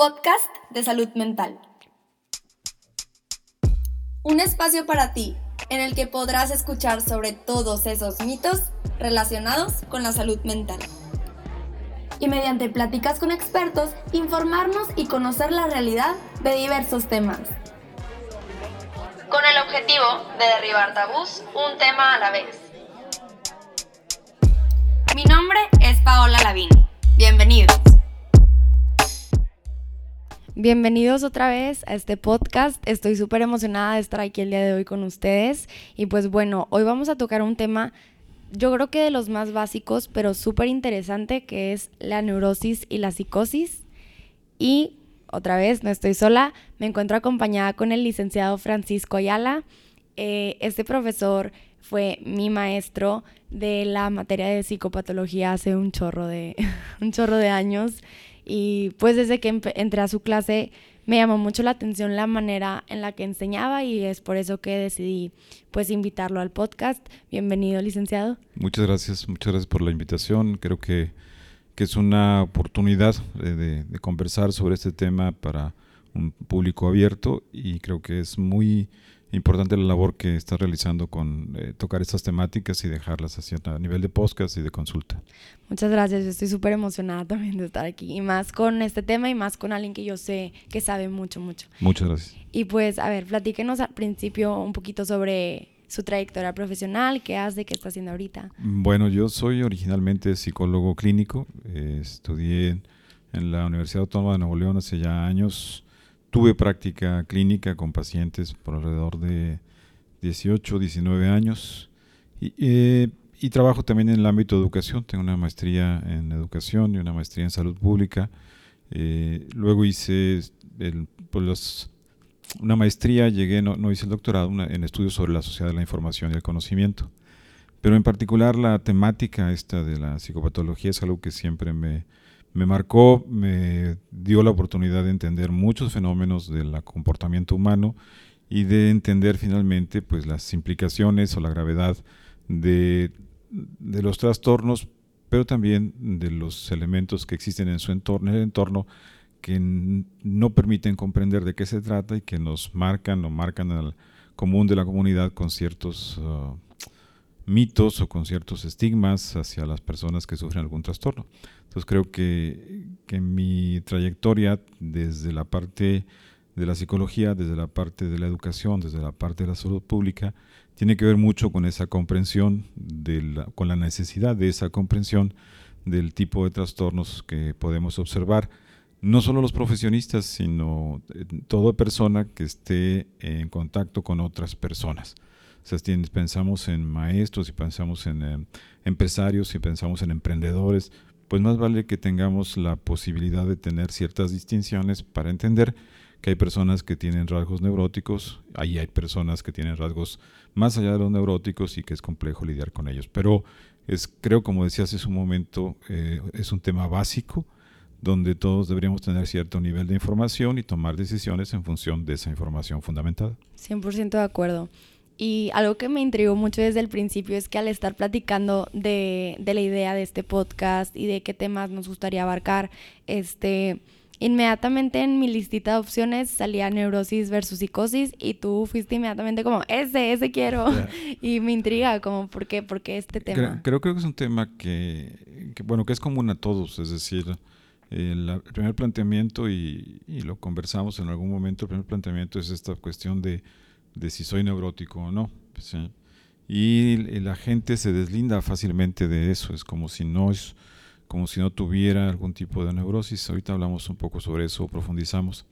podcast de salud mental. Un espacio para ti en el que podrás escuchar sobre todos esos mitos relacionados con la salud mental. Y mediante pláticas con expertos, informarnos y conocer la realidad de diversos temas. Con el objetivo de derribar tabús un tema a la vez. Mi nombre es Paola Lavín. Bienvenidos. Bienvenidos otra vez a este podcast. Estoy súper emocionada de estar aquí el día de hoy con ustedes. Y pues bueno, hoy vamos a tocar un tema, yo creo que de los más básicos, pero súper interesante, que es la neurosis y la psicosis. Y otra vez, no estoy sola, me encuentro acompañada con el licenciado Francisco Ayala. Eh, este profesor fue mi maestro de la materia de psicopatología hace un chorro de, un chorro de años. Y pues desde que entré a su clase me llamó mucho la atención la manera en la que enseñaba y es por eso que decidí pues invitarlo al podcast. Bienvenido, licenciado. Muchas gracias, muchas gracias por la invitación. Creo que, que es una oportunidad de, de, conversar sobre este tema para un público abierto y creo que es muy importante la labor que está realizando con eh, tocar estas temáticas y dejarlas así a nivel de podcast y de consulta. Muchas gracias, estoy súper emocionada también de estar aquí y más con este tema y más con alguien que yo sé que sabe mucho, mucho. Muchas gracias. Y pues, a ver, platíquenos al principio un poquito sobre su trayectoria profesional, qué hace, qué está haciendo ahorita. Bueno, yo soy originalmente psicólogo clínico, eh, estudié en la Universidad Autónoma de Nuevo León hace ya años Tuve práctica clínica con pacientes por alrededor de 18, 19 años eh, y, trabajo también en el ámbito de educación. Tengo una maestría en educación y una maestría en salud pública. Eh, luego hice pues, una maestría, llegué, no, no hice el doctorado, en estudios sobre la sociedad de la información y el conocimiento. Pero en particular la temática esta de la psicopatología es algo que siempre me, me marcó, me dio la oportunidad de entender muchos fenómenos del comportamiento humano y de entender finalmente pues las implicaciones o la gravedad de, los trastornos, pero también de los elementos que existen en su entorno, en el entorno que no permiten comprender de qué se trata y que nos marcan o marcan al común de la comunidad con ciertos uh, mitos o con ciertos estigmas hacia las personas que sufren algún trastorno. Entonces creo que, que mi trayectoria desde la parte de la psicología, desde la parte de la educación, desde la parte de la salud pública, tiene que ver mucho con esa comprensión, de la, con la necesidad de esa comprensión del tipo de trastornos que podemos observar, no solo los profesionistas, sino eh, toda persona que esté en contacto con otras personas. O sea, pensamos en maestros y pensamos en eh, empresarios y pensamos en emprendedores, pues más vale que tengamos la posibilidad de tener ciertas distinciones para entender que hay personas que tienen rasgos neuróticos, ahí hay personas que tienen rasgos más allá de los neuróticos y que es complejo lidiar con ellos. Pero es, creo, como decías hace un momento, eh, es un tema básico donde todos deberíamos tener cierto nivel de información y tomar decisiones en función de esa información fundamentada. 100% de acuerdo. Y algo que me intrigó mucho desde el principio es que al estar platicando de, de, la idea de este podcast y de qué temas nos gustaría abarcar, este, inmediatamente en mi listita de opciones salía neurosis versus psicosis y tú fuiste inmediatamente como, ese, ese quiero. y me intriga como, ¿por qué? ¿Por qué este tema? Creo, creo, que es un tema que, que, bueno, que es común a todos, es decir, el, primer planteamiento, y, y lo conversamos en algún momento, el primer planteamiento es esta cuestión de de si soy neurótico o no. Y la gente se deslinda fácilmente de eso, es como si no es como si no tuviera algún tipo de neurosis. Ahorita hablamos un poco sobre eso, profundizamos.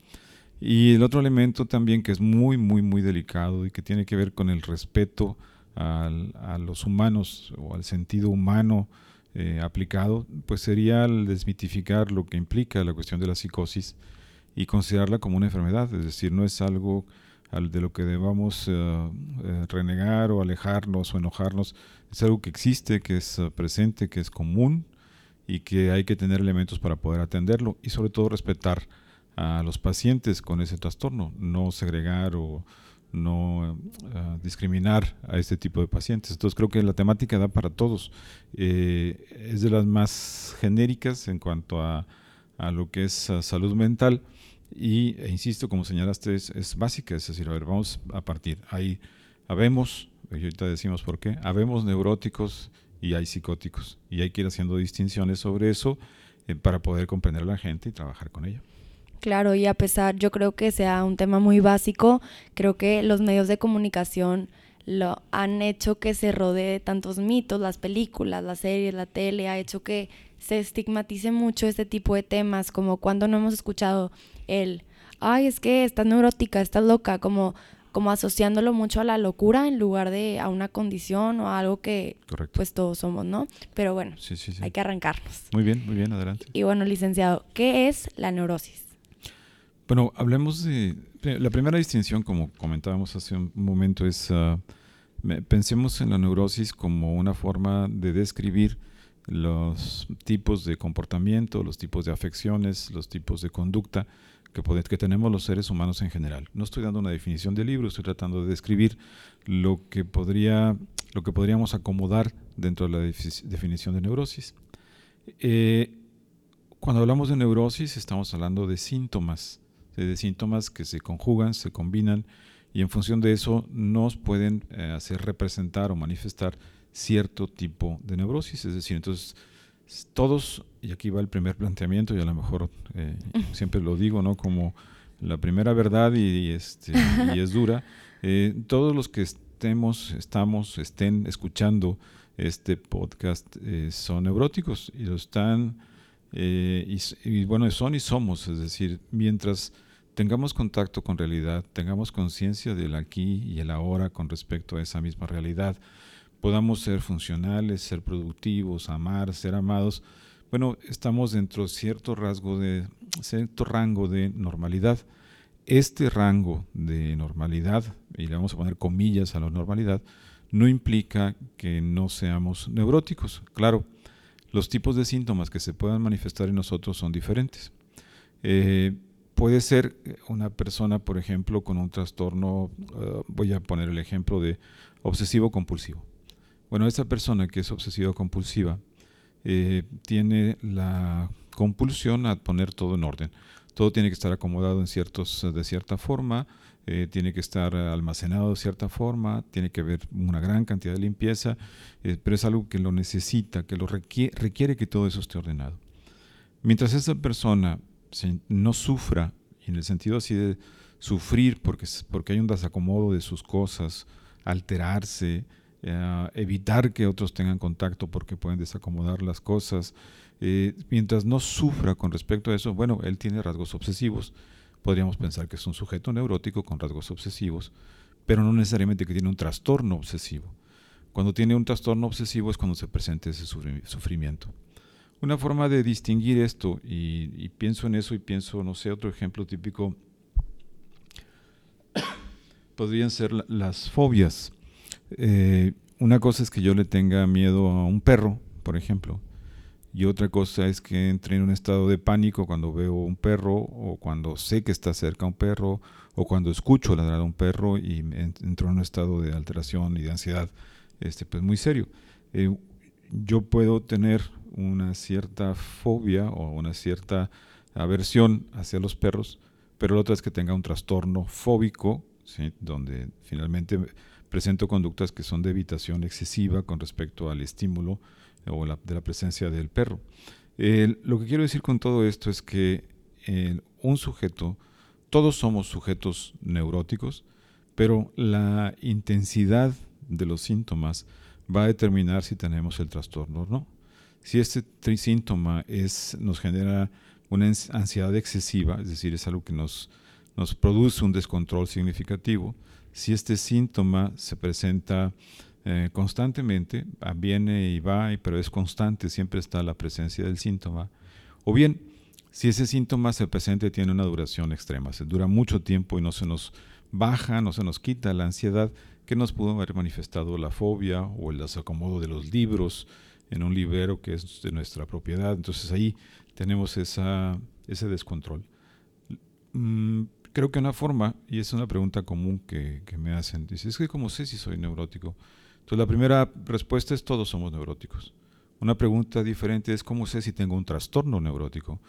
Y el otro elemento también que es muy, muy, muy delicado y que tiene que ver con el respeto al, a los humanos o al sentido humano eh, aplicado, pues sería el desmitificar lo que implica la cuestión de la psicosis y considerarla como una enfermedad, es decir, no es algo de lo que debamos eh, renegar o alejarnos o enojarnos. Es algo que existe, que es eh, presente, que es común y que hay que tener elementos para poder atenderlo y sobre todo respetar a los pacientes con ese trastorno, no segregar o no discriminar a este tipo de pacientes. Entonces creo que la temática da para todos. es de las más genéricas en cuanto a a lo que es uh, salud mental. Y, e insisto, como señalaste, es, es, básica, es decir, a ver, vamos a partir. Ahí habemos, y ahorita decimos por qué, habemos neuróticos y hay psicóticos. Y hay que ir haciendo distinciones sobre eso eh, para poder comprender a la gente y trabajar con ella. Claro, y a pesar, yo creo que sea un tema muy básico, creo que los medios de comunicación lo han hecho que se rodee de tantos mitos, las películas, las series, la tele, ha hecho que se estigmatice mucho este tipo de temas, como cuando no hemos escuchado el, ay, es que estás neurótica, estás loca, como, como asociándolo mucho a la locura en lugar de a una condición o a algo que Correcto. pues todos somos, ¿no? Pero bueno, Sí, sí, sí. hay que arrancarnos. Muy bien, muy bien, adelante. Y bueno, licenciado, ¿qué es la neurosis? Bueno, hablemos de... La primera distinción, como comentábamos hace un momento, es... ah, pensemos en la neurosis como una forma de describir los tipos de comportamiento, los tipos de afecciones, los tipos de conducta que, tenemos los seres humanos en general. No estoy dando una definición del libro, estoy tratando de describir lo que, podría, lo que podríamos acomodar dentro de la defi- definición de neurosis. Eh, cuando hablamos de neurosis estamos hablando de síntomas, de síntomas que se conjugan, se combinan y en función de eso nos pueden eh, hacer representar o manifestar cierto tipo de neurosis. Es decir, entonces todos, y aquí va el primer planteamiento y a lo mejor eh, siempre lo digo, ¿no? Como la primera verdad y, y, este, y es dura, eh, todos los que estemos, estamos, estén escuchando este podcast eh, son neuróticos y lo están, y bueno, son y somos, es decir, mientras tengamos contacto con realidad, tengamos conciencia del aquí y el ahora con respecto a esa misma realidad, podamos ser funcionales, ser productivos, amar, ser amados, bueno, estamos dentro de cierto rasgo de cierto rango de normalidad. Este rango de normalidad, y le vamos a poner comillas a la normalidad, no implica que no seamos neuróticos. Claro, los tipos de síntomas que se puedan manifestar en nosotros son diferentes. Eh, puede ser una persona, por ejemplo, con un trastorno, uh, voy a poner el ejemplo de obsesivo compulsivo. Bueno, esa persona que es obsesiva compulsiva eh, tiene la compulsión a poner todo en orden. Todo tiene que estar acomodado en ciertos, de cierta forma, eh, tiene que estar almacenado de cierta forma, tiene que haber una gran cantidad de limpieza, eh, pero es algo que lo necesita, que lo requiere, requiere que todo eso esté ordenado. Mientras esa persona no sufra, en el sentido así de sufrir porque, porque hay un desacomodo de sus cosas, alterarse, eh, evitar que otros tengan contacto porque pueden desacomodar las cosas, eh, mientras no sufra con respecto a eso, bueno, él tiene rasgos obsesivos, podríamos pensar que es un sujeto neurótico con rasgos obsesivos, pero no necesariamente que tiene un trastorno obsesivo. Cuando tiene un trastorno obsesivo es cuando se presenta ese sufrimiento. Una forma de distinguir esto, y, pienso en eso y pienso, no sé, otro ejemplo típico, podrían ser la, las fobias. Eh, una cosa es que yo le tenga miedo a un perro, por ejemplo, y otra cosa es que entre en un estado de pánico cuando veo un perro o cuando sé que está cerca un perro o cuando escucho ladrar a un perro y entro en un estado de alteración y de ansiedad este, pues muy serio. Eh, yo puedo tener una cierta fobia o una cierta aversión hacia los perros, pero la otra es que tenga un trastorno fóbico, donde finalmente presento conductas que son de evitación excesiva con respecto al estímulo o de la presencia del perro. Lo que quiero decir con todo esto es que un sujeto, todos somos sujetos neuróticos, pero la intensidad de los síntomas va a determinar si tenemos el trastorno o no. Si este síntoma nos genera una ansiedad excesiva, es decir, es algo que nos, produce un descontrol significativo, si este síntoma se presenta eh, constantemente, viene y va, pero es constante, siempre está la presencia del síntoma, o bien si ese síntoma se presenta y tiene una duración extrema, se dura mucho tiempo y no se nos baja, no se nos quita la ansiedad que nos pudo haber manifestado la fobia o el desacomodo de los libros en un librero que es de nuestra propiedad. Entonces ahí tenemos esa, ese descontrol. Mm, creo que una forma, y es una pregunta común que, que me hacen, dice, es que ¿cómo sé si soy neurótico? Entonces la primera respuesta es todos somos neuróticos. Una pregunta diferente es cómo sé si tengo un trastorno neurótico.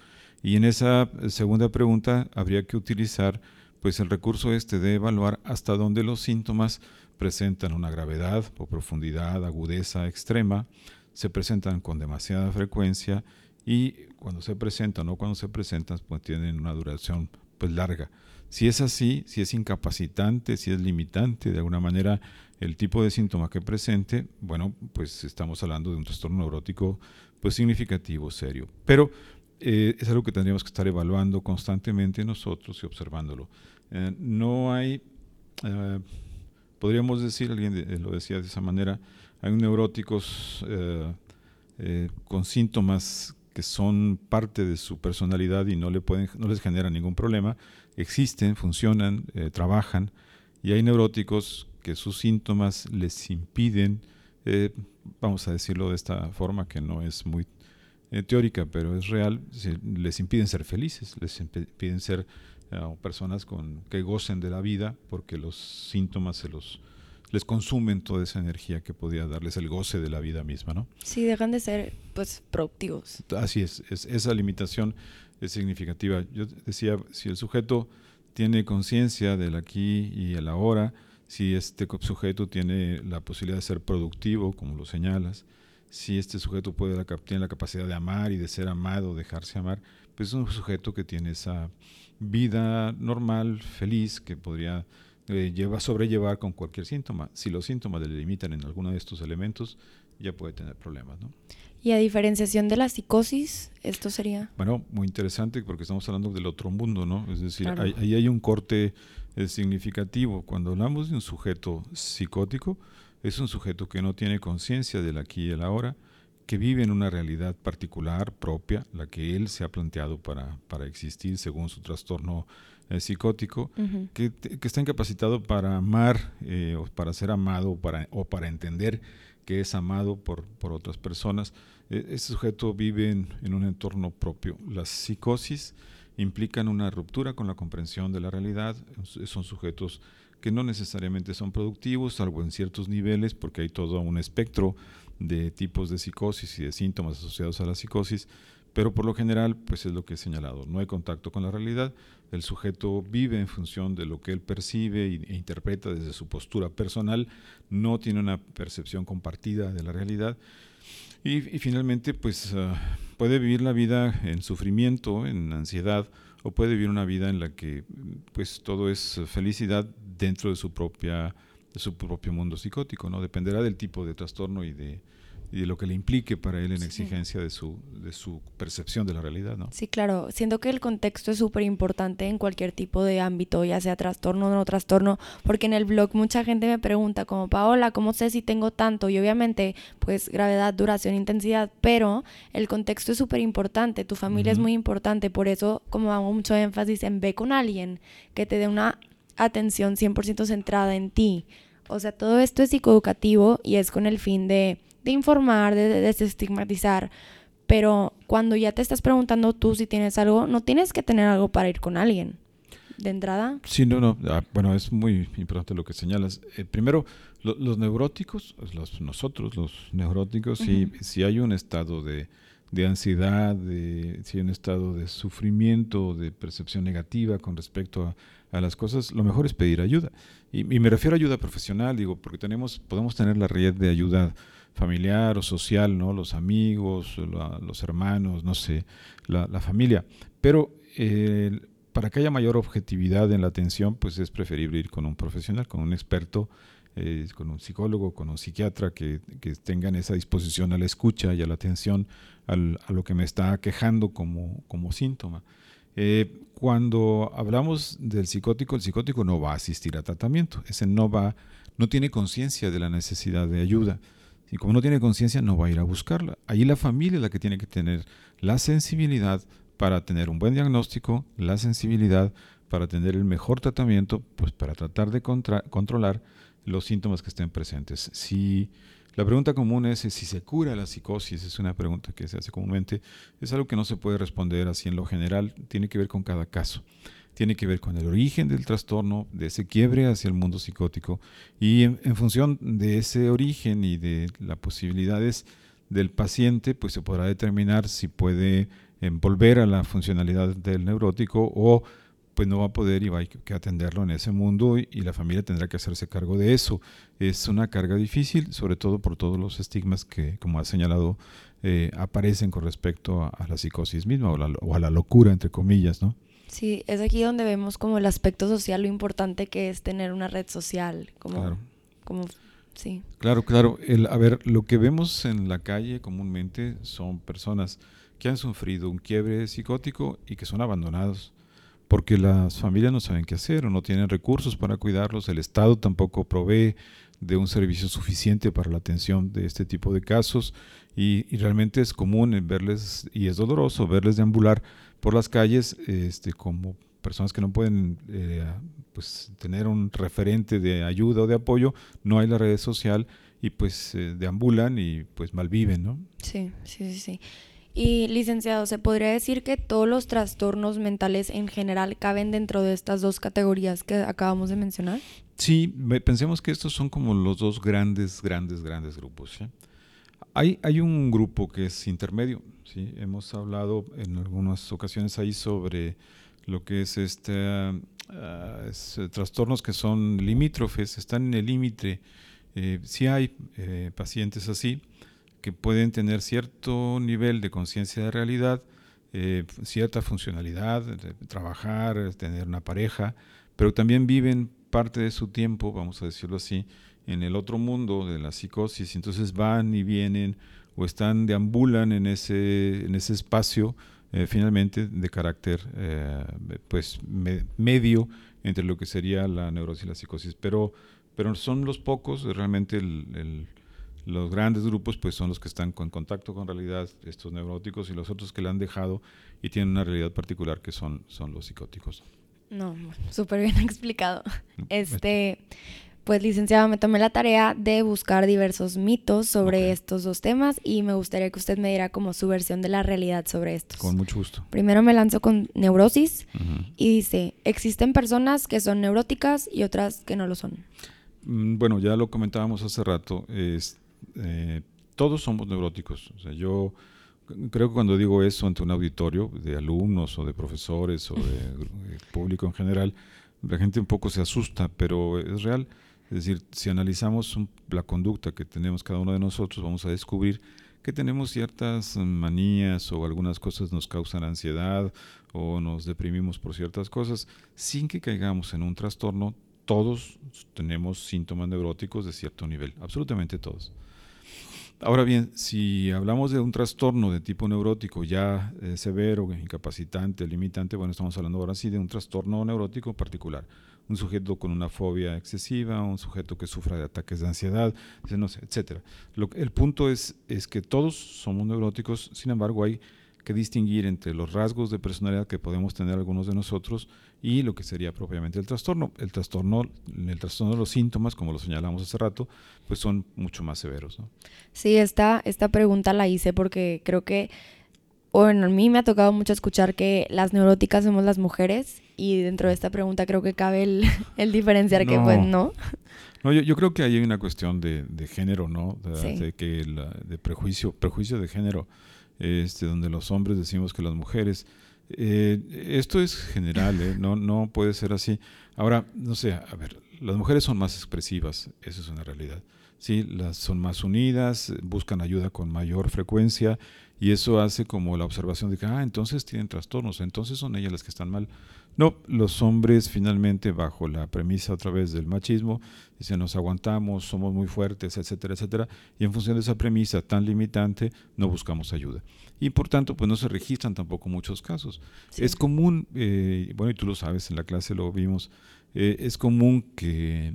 Y en esa segunda pregunta habría que utilizar pues el recurso este de evaluar hasta dónde los síntomas presentan una gravedad o profundidad, agudeza extrema, se presentan con demasiada frecuencia y cuando se presentan o cuando se presentan pues tienen una duración pues larga. Si es así, si es incapacitante, si es limitante de alguna manera el tipo de síntoma que presente, bueno, pues estamos hablando de un trastorno neurótico pues significativo, serio. Pero eh, es algo que tendríamos que estar evaluando constantemente nosotros y observándolo. Eh, no hay, eh, podríamos decir, alguien lo decía de esa manera, hay neuróticos con síntomas que son parte de su personalidad y no, le pueden, no les genera ningún problema, existen, funcionan, eh, trabajan, y hay neuróticos que sus síntomas les impiden, eh, vamos a decirlo de esta forma que no es muy eh, teórica, pero es real, les impiden ser felices, les impiden ser personas con, que gocen de la vida porque los síntomas se los les consumen toda esa energía que podía darles el goce de la vida misma, ¿no? Sí, dejan de ser, pues, productivos. Así es, esa limitación es significativa. Yo decía, si el sujeto tiene conciencia del aquí y el ahora, si este sujeto tiene la posibilidad de ser productivo, como lo señalas, si este sujeto puede tiene la capacidad de amar y de ser amado, dejarse amar, pues es un sujeto que tiene esa vida normal, feliz, que podría eh, lleva a sobrellevar con cualquier síntoma. Si los síntomas le limitan en alguno de estos elementos, ya puede tener problemas. ¿no? Y a diferenciación de la psicosis, esto sería... Bueno, muy interesante porque estamos hablando del otro mundo, ¿no? Es decir, ahí hay, un corte eh, significativo. Cuando hablamos de un sujeto psicótico, es un sujeto que no tiene conciencia del aquí y el ahora, que vive en una realidad particular, propia, la que él se ha planteado para, para existir según su trastorno eh, psicótico, que, está incapacitado para amar eh, o para ser amado o para, o para entender que es amado por, por otras personas. E, este sujeto vive en, un entorno propio. Las psicosis implican una ruptura con la comprensión de la realidad. Son sujetos que no necesariamente son productivos, salvo en ciertos niveles, porque hay todo un espectro de tipos de psicosis y de síntomas asociados a la psicosis, pero por lo general, pues es lo que he señalado, no hay contacto con la realidad, el sujeto vive en función de lo que él percibe e interpreta desde su postura personal, no tiene una percepción compartida de la realidad y, finalmente, pues ah, puede vivir la vida en sufrimiento, en ansiedad, o puede vivir una vida en la que pues todo es felicidad dentro de su propia de su propio mundo psicótico, ¿no? Dependerá del tipo de trastorno y de, y de lo que le implique para él en exigencia de su, de su percepción de la realidad, ¿no? Sí, claro. Siento que el contexto es súper importante en cualquier tipo de ámbito, ya sea trastorno o no trastorno, porque en el blog mucha gente me pregunta como, Paola, ¿cómo sé si tengo tanto? Y obviamente, pues gravedad, duración, intensidad, pero el contexto es súper importante, tu familia es muy importante, por eso como hago mucho énfasis en ve con alguien que te dé una atención 100% centrada en ti. O sea, todo esto es psicoeducativo y es con el fin de de informar, de, desestigmatizar, pero cuando ya te estás preguntando tú si tienes algo, no tienes que tener algo para ir con alguien. De entrada. Sí, no, no. Ah, bueno, es muy importante lo que señalas. Eh, primero, los neuróticos, los, nosotros, los neuróticos, si, hay un estado de, ansiedad, de, si hay un estado de sufrimiento, de percepción negativa con respecto a, las cosas, lo mejor es pedir ayuda. Y, me refiero a ayuda profesional, digo, porque tenemos, podemos tener la red de ayuda familiar o social, ¿no? Los amigos, los hermanos, no sé, la, familia. Pero para que haya mayor objetividad en la atención, pues es preferible ir con un profesional, con un experto, con un psicólogo, con un psiquiatra que, que, tengan esa disposición a la escucha y a la atención a lo que me está quejando como, como síntoma. Eh, cuando hablamos del psicótico, el psicótico no va a asistir a tratamiento, ese no va, no tiene conciencia de la necesidad de ayuda. Y como no tiene conciencia, no va a ir a buscarla. Ahí la familia es la que tiene que tener la sensibilidad para tener un buen diagnóstico, la sensibilidad para tener el mejor tratamiento, pues para tratar de controlar los síntomas que estén presentes. Si la pregunta común es si se cura la psicosis, es una pregunta que se hace comúnmente, es algo que no se puede responder así en lo general, tiene que ver con cada caso tiene que ver con el origen del trastorno, de ese quiebre hacia el mundo psicótico y en, función de ese origen y de las posibilidades del paciente, pues se podrá determinar si puede en volver a la funcionalidad del neurótico o pues no va a poder y va a que atenderlo en ese mundo y, la familia tendrá que hacerse cargo de eso. Es una carga difícil, sobre todo por todos los estigmas que, como ha señalado, eh, aparecen con respecto a, la psicosis misma o, a la locura, entre comillas, ¿no? Sí, es aquí donde vemos como el aspecto social, lo importante que es tener una red social, como, claro. como sí. Claro, claro. El, a ver, lo que vemos en la calle comúnmente son personas que han sufrido un quiebre psicótico y que son abandonados porque las familias no saben qué hacer o no tienen recursos para cuidarlos, el Estado tampoco provee de un servicio suficiente para la atención de este tipo de casos y, realmente es común verles, y es doloroso, verles deambular por las calles este, como personas que no pueden eh, pues, tener un referente de ayuda o de apoyo, no hay la red social y pues eh, deambulan y pues malviven, ¿no? Sí, sí, sí, sí. Y licenciado, ¿se podría decir que todos los trastornos mentales en general caben dentro de estas dos categorías que acabamos de mencionar? Sí, pensemos que estos son como los dos grandes, grandes, grandes grupos. Hay, hay un grupo que es intermedio. ¿sí? Hemos hablado en algunas ocasiones ahí sobre lo que es este ah, trastornos que son limítrofes, están en el límite. Eh, sí hay eh, pacientes así que pueden tener cierto nivel de conciencia de realidad, eh, cierta funcionalidad, trabajar, tener una pareja, pero también viven parte de su tiempo, vamos a decirlo así, en el otro mundo de la psicosis, entonces van y vienen o están, deambulan en ese, en ese espacio eh, finalmente de carácter eh, pues medio entre lo que sería la neurosis y la psicosis, pero, pero son los pocos, realmente el los grandes grupos pues son los que están con contacto con realidad, estos neuróticos, y los otros que la han dejado y tienen una realidad particular que son, son los psicóticos. No, súper bien explicado. Este, pues licenciado, me tomé la tarea de buscar diversos mitos sobre estos dos temas y me gustaría que usted me diera como su versión de la realidad sobre estos. Con mucho gusto. Primero me lanzo con neurosis y dice, existen personas que son neuróticas y otras que no lo son. Mm, bueno, ya lo comentábamos hace rato, es, eh, todos somos neuróticos. O sea, yo creo que cuando digo eso ante un auditorio de alumnos o de profesores o de público en general, la gente un poco se asusta, pero es real. Es decir, si analizamos la conducta que tenemos cada uno de nosotros, vamos a descubrir que tenemos ciertas manías o algunas cosas nos causan ansiedad o nos deprimimos por ciertas cosas, sin que caigamos en un trastorno. Todos tenemos síntomas neuróticos de cierto nivel, absolutamente todos. Ahora bien, si hablamos de un trastorno de tipo neurótico ya eh, severo, incapacitante, limitante, bueno, estamos hablando ahora sí de un trastorno neurótico particular. Un sujeto con una fobia excesiva, un sujeto que sufra de ataques de ansiedad, etc. el punto es, es que todos somos neuróticos, sin embargo hay que distinguir entre los rasgos de personalidad que podemos tener algunos de nosotros y lo que sería propiamente el trastorno. El trastorno, el trastorno de los síntomas, como lo señalamos hace rato, pues son mucho más severos. ¿no? Sí, esta, esta pregunta la hice porque creo que, bueno, a mí me ha tocado mucho escuchar que las neuróticas somos las mujeres y dentro de esta pregunta creo que cabe el, el diferenciar que pues no. No, yo, yo, creo que hay una cuestión de, de género, ¿no? De, que de prejuicio, prejuicio de género este, donde los hombres decimos que las mujeres. Eh, esto es general, ¿eh? no, no puede ser así. Ahora, no sé, a ver, las mujeres son más expresivas, eso es una realidad. Sí, las son más unidas, buscan ayuda con mayor frecuencia y eso hace como la observación de que, ah, entonces tienen trastornos, entonces son ellas las que están mal. No, los hombres finalmente, bajo la premisa otra vez del machismo, dicen nos aguantamos, somos muy fuertes, etcétera, etcétera, y en función de esa premisa tan limitante, no buscamos ayuda. Y por tanto, pues no se registran tampoco muchos casos. Es común, eh, bueno, y tú lo sabes, en la clase lo vimos, eh, es común que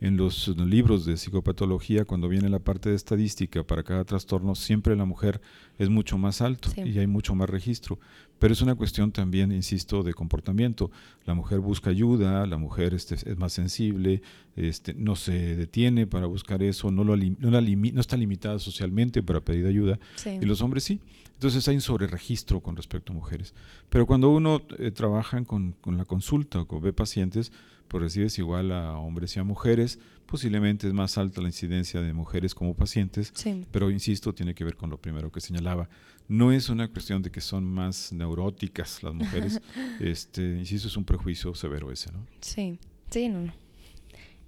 en los libros de psicopatología, cuando viene la parte de estadística para cada trastorno, siempre la mujer es mucho más alto y hay mucho más registro. Pero es una cuestión también, insisto, de comportamiento. La mujer busca ayuda, la mujer este, es más sensible, este, no se detiene para buscar eso, no, lo, no, la no está limitada socialmente para pedir ayuda, y los hombres sí. Entonces hay un sobreregistro con respecto a mujeres. Pero cuando uno eh, trabaja con, con, la consulta o ve pacientes, pues recibes igual a hombres y a mujeres, posiblemente es más alta la incidencia de mujeres como pacientes, pero insisto, tiene que ver con lo primero que señalaba. No es una cuestión de que son más neuróticas las mujeres, este, insisto, es un prejuicio severo ese, ¿no? Sí, sí, no, no.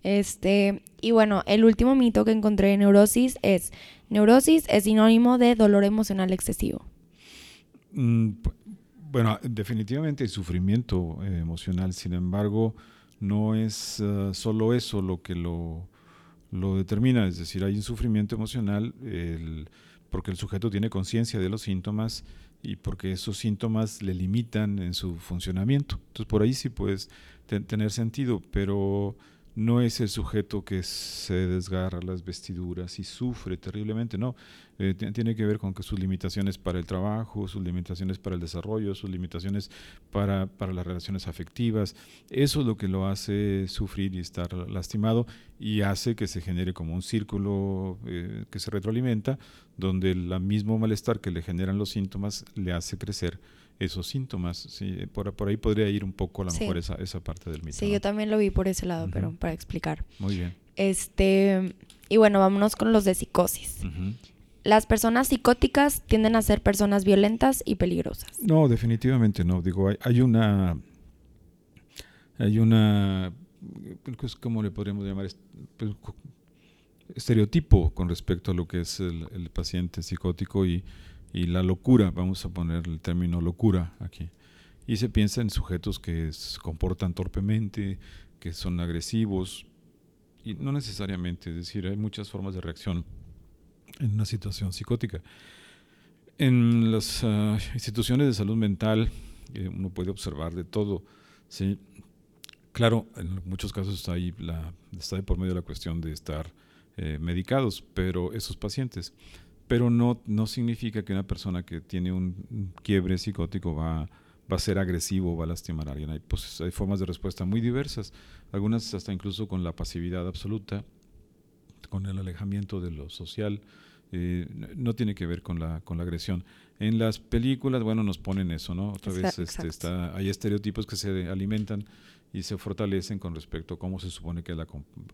Este, y bueno, el último mito que encontré en neurosis es, neurosis es sinónimo de dolor emocional excesivo. Mm, bueno, definitivamente hay sufrimiento eh, emocional, sin embargo, no es uh, solo eso lo que lo, lo, determina, es decir, hay un sufrimiento emocional porque el sujeto tiene conciencia de los síntomas y porque esos síntomas le limitan en su funcionamiento. Entonces, por ahí sí puedes tener sentido, pero no es el sujeto que se desgarra las vestiduras y sufre terriblemente, no. Eh, tiene que ver con que sus limitaciones para el trabajo, sus limitaciones para el desarrollo, sus limitaciones para, para las relaciones afectivas, eso es lo que lo hace sufrir y estar lastimado y hace que se genere como un círculo eh, que se retroalimenta, donde el mismo malestar que le generan los síntomas le hace crecer esos síntomas. Sí, por, por ahí podría ir un poco a lo mejor esa, esa parte del mito. Sí, yo también lo vi por ese lado, pero para explicar. Muy bien. Este, y bueno, vámonos con los de psicosis. Las personas psicóticas tienden a ser personas violentas y peligrosas. No, definitivamente no. Digo, hay, hay una. Hay una. ¿Cómo le podríamos llamar? Pues, estereotipo con respecto a lo que es el, el paciente psicótico y y la locura, vamos a poner el término locura aquí. Y se piensa en sujetos que se comportan torpemente, que son agresivos, y no necesariamente, es decir, hay muchas formas de reacción en una situación psicótica. En las ah, instituciones de salud mental eh, uno puede observar de todo. ¿sí? Claro, en muchos casos está ahí la, está por medio de la cuestión de estar eh, medicados, pero esos pacientes pero no, no significa que una persona que tiene un quiebre psicótico va, va a ser agresivo, va a lastimar a alguien. Hay, pues, hay formas de respuesta muy diversas, algunas hasta incluso con la pasividad absoluta, con el alejamiento de lo social, eh, no tiene que ver con la, con la agresión. En las películas, bueno, nos ponen eso, ¿no? Otra vez este, está, hay estereotipos que se alimentan y se fortalecen con respecto a cómo se supone que es el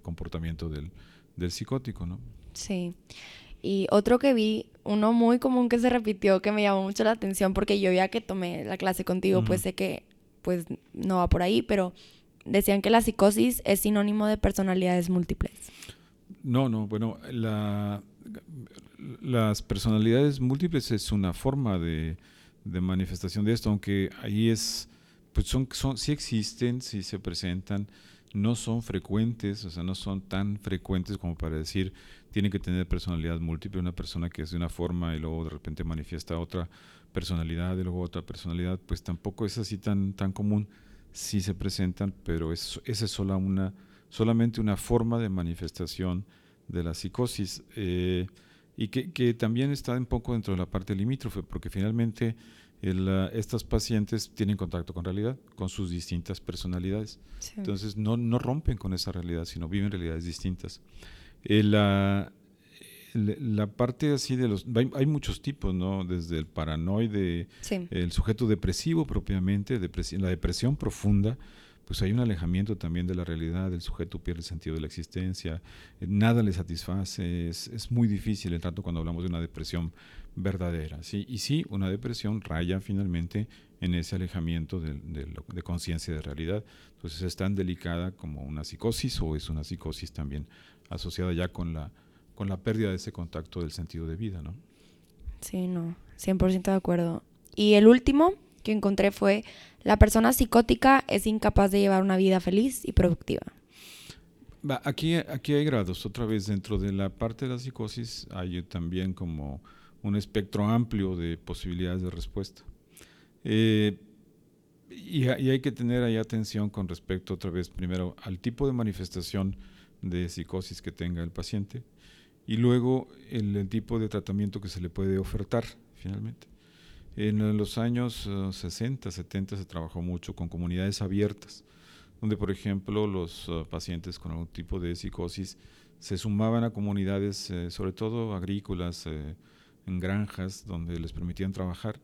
comportamiento del, del psicótico, ¿no? Sí. Y otro que vi, uno muy común que se repitió, que me llamó mucho la atención, porque yo ya que tomé la clase contigo, pues sé que pues no va por ahí, pero decían que la psicosis es sinónimo de personalidades múltiples. No, no, bueno, la, las personalidades múltiples es una forma de, de, manifestación de esto, aunque ahí es, pues son, son, sí existen, sí se presentan, no son frecuentes, o sea, no son tan frecuentes como para decir tiene que tener personalidad múltiple, una persona que es de una forma y luego de repente manifiesta otra personalidad y luego otra personalidad, pues tampoco es así tan, tan común, sí se presentan, pero es, esa es sola una, solamente una forma de manifestación de la psicosis eh, y que, que, también está un poco dentro de la parte limítrofe, porque finalmente el, estas pacientes tienen contacto con realidad, con sus distintas personalidades. Entonces no, no rompen con esa realidad, sino viven realidades distintas. La, la parte así de los... Hay, muchos tipos, ¿no? Desde el paranoide, el sujeto depresivo propiamente, la depresión profunda, pues hay un alejamiento también de la realidad, el sujeto pierde el sentido de la existencia, eh, nada le satisface, es, es muy difícil el trato cuando hablamos de una depresión verdadera. ¿sí? Y sí, una depresión raya finalmente en ese alejamiento de, de, de conciencia de realidad. Entonces es tan delicada como una psicosis o es una psicosis también asociada ya con la, con la pérdida de ese contacto del sentido de vida, ¿no? Sí, no, 100% de acuerdo. Y el último que encontré fue, la persona psicótica es incapaz de llevar una vida feliz y productiva. Aquí, aquí hay grados, otra vez dentro de la parte de la psicosis hay también como un espectro amplio de posibilidades de respuesta. Eh, y, hay que tener ahí atención con respecto otra vez, primero, al tipo de manifestación de psicosis que tenga el paciente y luego el, tipo de tratamiento que se le puede ofertar finalmente. En los años 60, 70 se trabajó mucho con comunidades abiertas, donde por ejemplo los pacientes con algún tipo de psicosis se sumaban a comunidades, sobre todo agrícolas, en granjas, donde les permitían trabajar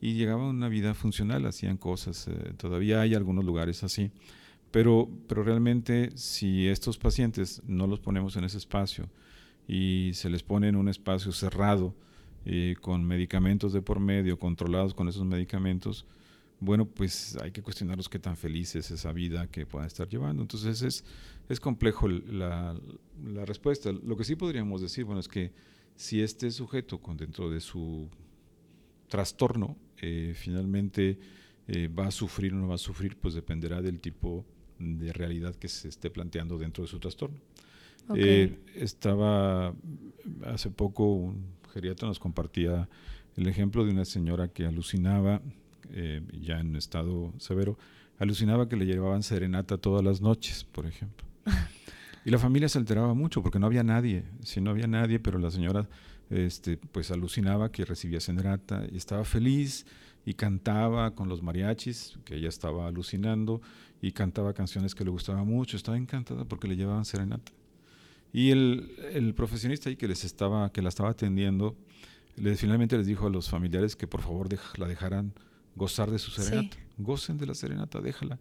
y llegaban a una vida funcional, hacían cosas. todavía hay algunos lugares así. Pero, pero realmente si estos pacientes no los ponemos en ese espacio y se les pone en un espacio cerrado eh, con medicamentos de por medio, controlados con esos medicamentos, bueno, pues hay que cuestionarlos qué tan feliz es esa vida que puedan estar llevando. Entonces es, es complejo la, la, respuesta. Lo que sí podríamos decir, bueno, es que si este sujeto con dentro de su trastorno eh, finalmente eh, va a sufrir o no va a sufrir, pues dependerá del tipo de realidad que se esté planteando dentro de su trastorno. Eh, estaba hace poco un geriatra nos compartía el ejemplo de una señora que alucinaba, ya en estado severo, alucinaba que le llevaban serenata todas las noches, por ejemplo. Y la familia se alteraba mucho porque no había nadie, si no había nadie, pero la señora este, pues alucinaba que recibía serenata y estaba feliz y cantaba con los mariachis, que ella estaba alucinando, y cantaba canciones que le gustaban mucho, estaba encantada porque le llevaban serenata. Y el, el profesionista ahí que les estaba, que la estaba atendiendo, le, finalmente les dijo a los familiares que por favor la dejaran gozar de su serenata. Gocen de la serenata, déjala,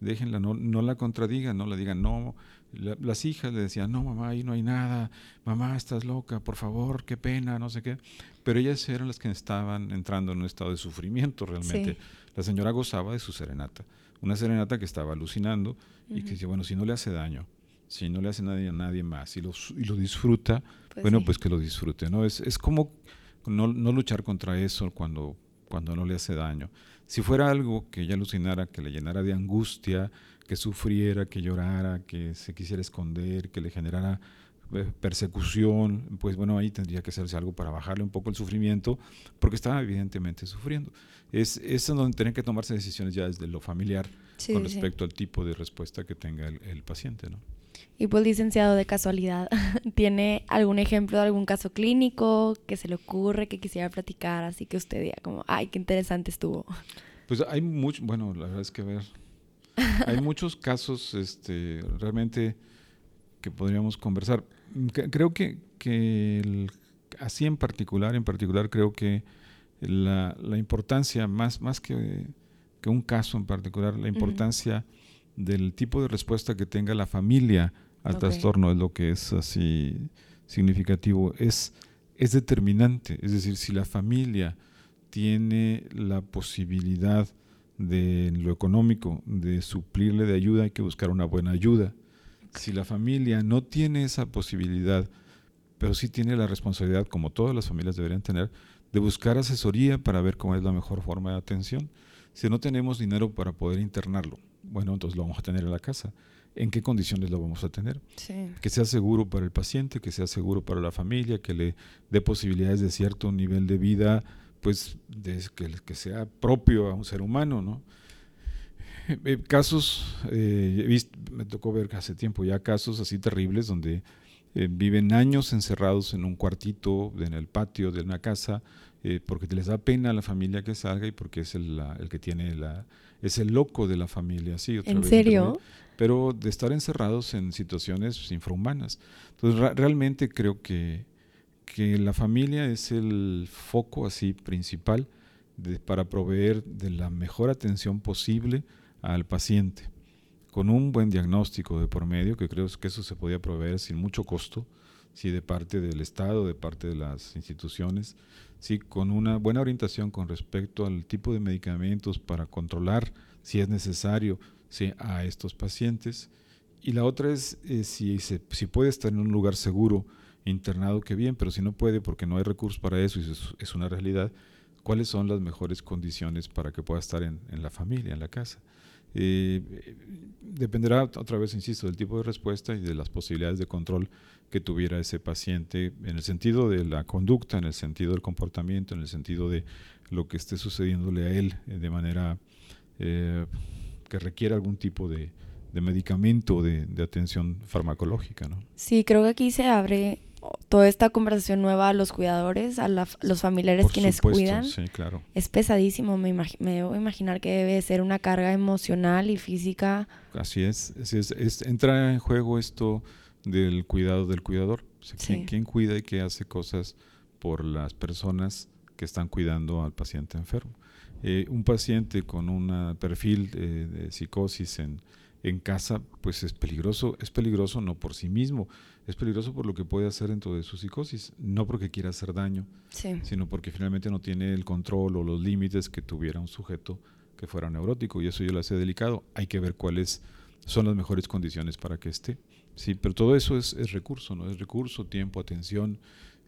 déjenla, no, no la contradigan, no la digan, no. las hijas le decían, no, mamá, ahí no hay nada, mamá, estás loca, por favor, qué pena, no sé qué. Pero ellas eran las que estaban entrando en un estado de sufrimiento realmente. La señora gozaba de su serenata una serenata que estaba alucinando y que dice, bueno, si no le hace daño, si no le hace nadie a nadie más y lo, y lo disfruta, pues bueno, pues que lo disfrute, ¿no? Es, es como no, no, luchar contra eso cuando, cuando no le hace daño. Si fuera algo que ella alucinara, que le llenara de angustia, que sufriera, que llorara, que se quisiera esconder, que le generara eh, persecución, pues bueno, ahí tendría que hacerse algo para bajarle un poco el sufrimiento, porque estaba evidentemente sufriendo. Es, es donde tienen que tomarse decisiones ya desde lo familiar con respecto al tipo de respuesta que tenga el, paciente, ¿no? Y pues licenciado de casualidad, ¿tiene algún ejemplo de algún caso clínico que se le ocurre, que quisiera platicar, así que usted diga como, ay, qué interesante estuvo? Pues hay mucho, bueno, la verdad es que a ver, hay muchos casos este, realmente que podríamos conversar. Creo que, que así en particular, en particular creo que la, la importancia, más, más que, que, un caso en particular, la importancia del tipo de respuesta que tenga la familia al trastorno es lo que es así significativo, es, es determinante. Es decir, si la familia tiene la posibilidad de lo económico, de suplirle de ayuda, hay que buscar una buena ayuda. Si la familia no tiene esa posibilidad, pero sí tiene la responsabilidad, como todas las familias deberían tener, de buscar asesoría para ver cómo es la mejor forma de atención. Si no tenemos dinero para poder internarlo, bueno, entonces lo vamos a tener en la casa. ¿En qué condiciones lo vamos a tener? Que sea seguro para el paciente, que sea seguro para la familia, que le dé posibilidades de cierto nivel de vida, pues que, que sea propio a un ser humano, ¿no? Eh, casos, eh, me tocó ver hace tiempo ya casos así terribles donde eh, viven años encerrados en un cuartito en el patio de una casa porque les da pena a la familia que salga y porque es el, el que tiene la es el loco de la familia, sí. ¿En serio? Pero de estar encerrados en situaciones infrahumanas. Entonces realmente creo que, que la familia es el foco así principal de, para proveer de la mejor atención posible al paciente con un buen diagnóstico de por medio, que creo que eso se podía proveer sin mucho costo, si de parte del Estado, de parte de las instituciones, sí, con una buena orientación con respecto al tipo de medicamentos para controlar, si es necesario, sí, a estos pacientes. Y la otra es eh, si, si puede estar en un lugar seguro, internado, que bien, pero si no puede porque no hay recursos para eso y es, es una realidad, ¿cuáles son las mejores condiciones para que pueda estar en, en la familia, en la casa? Eh, dependerá otra vez, insisto, del tipo de respuesta y de las posibilidades de control que tuviera ese paciente en el sentido de la conducta, en el sentido del comportamiento, en el sentido de lo que esté sucediéndole a él eh, de manera eh, que requiera algún tipo de, de medicamento, de, de atención farmacológica. ¿no? Sí, creo que aquí se abre toda esta conversación nueva a los cuidadores, a los familiares quienes cuidan. Sí, claro. Es pesadísimo, me, me debo imaginar que debe ser una carga emocional y física. Así es, es, entra en juego esto del cuidado del cuidador. ¿quién, cuida y qué hace cosas por las personas que están cuidando al paciente enfermo? Eh, un paciente con un perfil eh, de psicosis en, en casa, pues es peligroso. Es peligroso no por sí mismo, es peligroso por lo que puede hacer dentro de su psicosis, no porque quiera hacer daño, sino porque finalmente no tiene el control o los límites que tuviera un sujeto que fuera neurótico y eso yo lo hace delicado. Hay que ver cuáles son las mejores condiciones para que esté. Sí, pero todo eso es, es recurso, ¿no? Es recurso, tiempo, atención.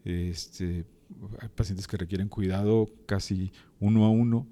Este, hay pacientes que requieren cuidado casi uno a uno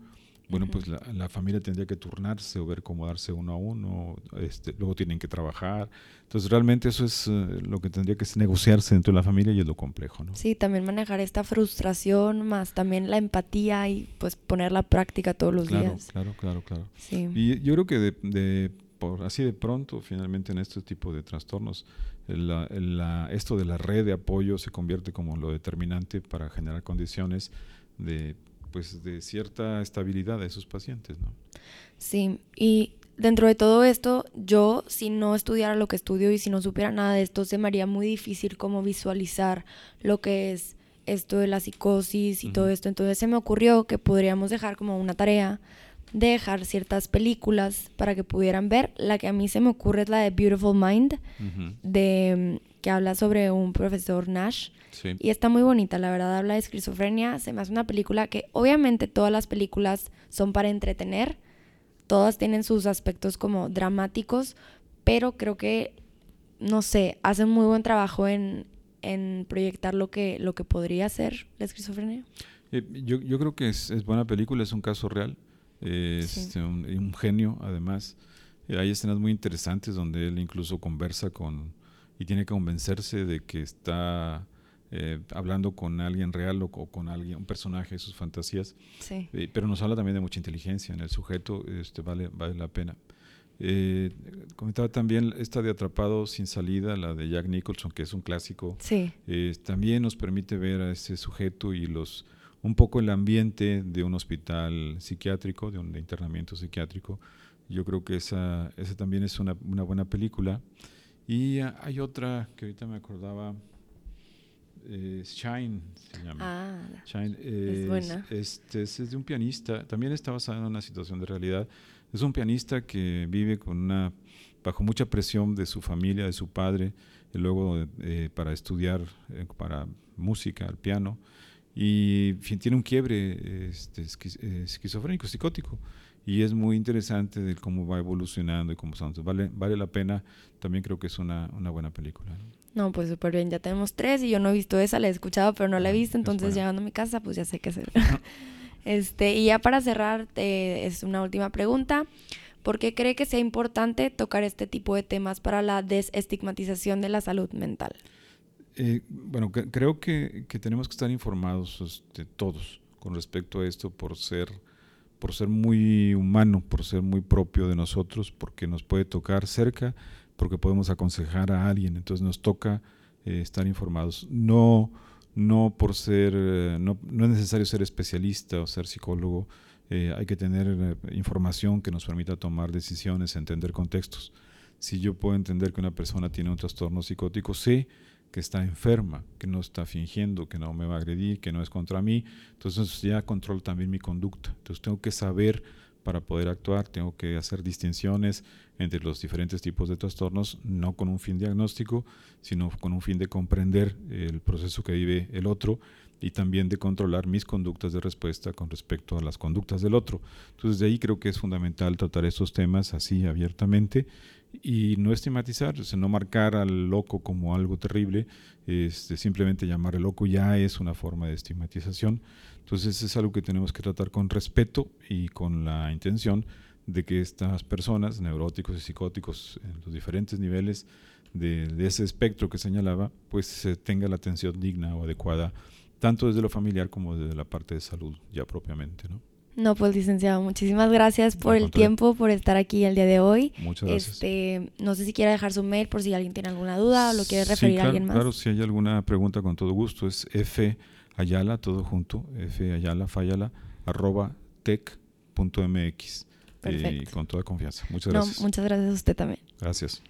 bueno, pues la, familia tendría que turnarse o ver cómo darse uno a uno, este, luego tienen que trabajar. Entonces realmente eso es eh, lo que tendría que negociarse dentro de la familia y es lo complejo, ¿no? Sí, también manejar esta frustración, más también la empatía y pues poner la práctica todos los días. Claro, claro, claro. Sí. Y yo creo que de, por así de pronto, finalmente en este tipo de trastornos, esto de la red de apoyo se convierte como lo determinante para generar condiciones de pues de cierta estabilidad de esos pacientes, ¿no? Sí, y dentro de todo esto, yo si no estudiara lo que estudio y si no supiera nada de esto, se me haría muy difícil como visualizar lo que es esto de la psicosis y todo esto. Entonces se me ocurrió que podríamos dejar como una tarea de dejar ciertas películas para que pudieran ver. La que a mí se me ocurre es la de Beautiful Mind, de, que habla sobre un profesor Nash y está muy bonita, la verdad, habla de esquizofrenia. Se me hace una película que obviamente todas las películas son para entretener, todas tienen sus aspectos como dramáticos, pero creo que, no sé, hacen muy buen trabajo en, proyectar lo que, lo que podría ser la esquizofrenia. Eh, yo, creo que es, buena película, es un caso real, es un, un, genio además. Eh, hay escenas muy interesantes donde él incluso conversa con y tiene que convencerse de que está eh, hablando con alguien real o, con alguien, un personaje de sus fantasías. Eh, pero nos habla también de mucha inteligencia en el sujeto, este, vale, vale la pena. Eh, comentaba también esta de Atrapado sin salida, la de Jack Nicholson, que es un clásico. también nos permite ver a ese sujeto y los un poco el ambiente de un hospital psiquiátrico, de un internamiento psiquiátrico. Yo creo que esa, esa también es una, una buena película. Y hay otra que ahorita me acordaba, eh, Shine se llama. Ah, Shine es, buena. Este, es, de un pianista, también está basada en una situación de realidad. Es un pianista que vive con una, bajo mucha presión de su familia, de su padre, y luego eh, para estudiar eh, para música, al piano, y tiene un quiebre este, esquizofrénico, psicótico y es muy interesante de cómo va evolucionando y cómo son. Vale, vale la pena, también creo que es una, una buena película. No, pues súper bien, ya tenemos tres y yo no he visto esa, la he escuchado, pero no la he visto, entonces llegando a mi casa, pues ya sé qué hacer. este, y ya para cerrar, es una última pregunta. ¿Por qué cree que sea importante tocar este tipo de temas para la desestigmatización de la salud mental? Eh, bueno, creo que, que, tenemos que estar informados este, todos con respecto a esto por ser, por ser muy humano, por ser muy propio de nosotros, porque nos puede tocar cerca porque podemos aconsejar a alguien, entonces nos toca eh, estar informados. No, no por ser, eh, no, no, es necesario ser especialista o ser psicólogo, eh, hay que tener información que nos permita tomar decisiones, entender contextos. Si yo puedo entender que una persona tiene un trastorno psicótico, sé que está enferma, que no está fingiendo, que no me va a agredir, que no es contra mí, entonces ya controlo también mi conducta. Entonces tengo que saber para poder actuar, tengo que hacer distinciones entre los diferentes tipos de trastornos, no con un fin diagnóstico, sino con un fin de comprender el proceso que vive el otro y también de controlar mis conductas de respuesta con respecto a las conductas del otro. Entonces, de ahí creo que es fundamental tratar estos temas así abiertamente y no estigmatizar, no marcar al loco como algo terrible, este, simplemente llamarle loco ya es una forma de estigmatización. Entonces es algo que tenemos que tratar con respeto y con la intención de que estas personas, neuróticos y psicóticos en los diferentes niveles de, ese espectro que señalaba, pues se tenga la atención digna o adecuada, tanto desde lo familiar como desde la parte de salud ya propiamente. ¿no? No, pues licenciado, muchísimas gracias por el tiempo, por estar aquí el día de hoy. Muchas gracias. Este, no sé si quiere dejar su mail por si alguien tiene alguna duda o lo quiere Sí, referir claro, a alguien más. Claro, si hay alguna pregunta con todo gusto, es F Ayala, todo junto, F Ayala, Fayala, arroba tech.mx. Perfecto. con toda confianza. Muchas No, gracias. muchas gracias a usted también. Gracias.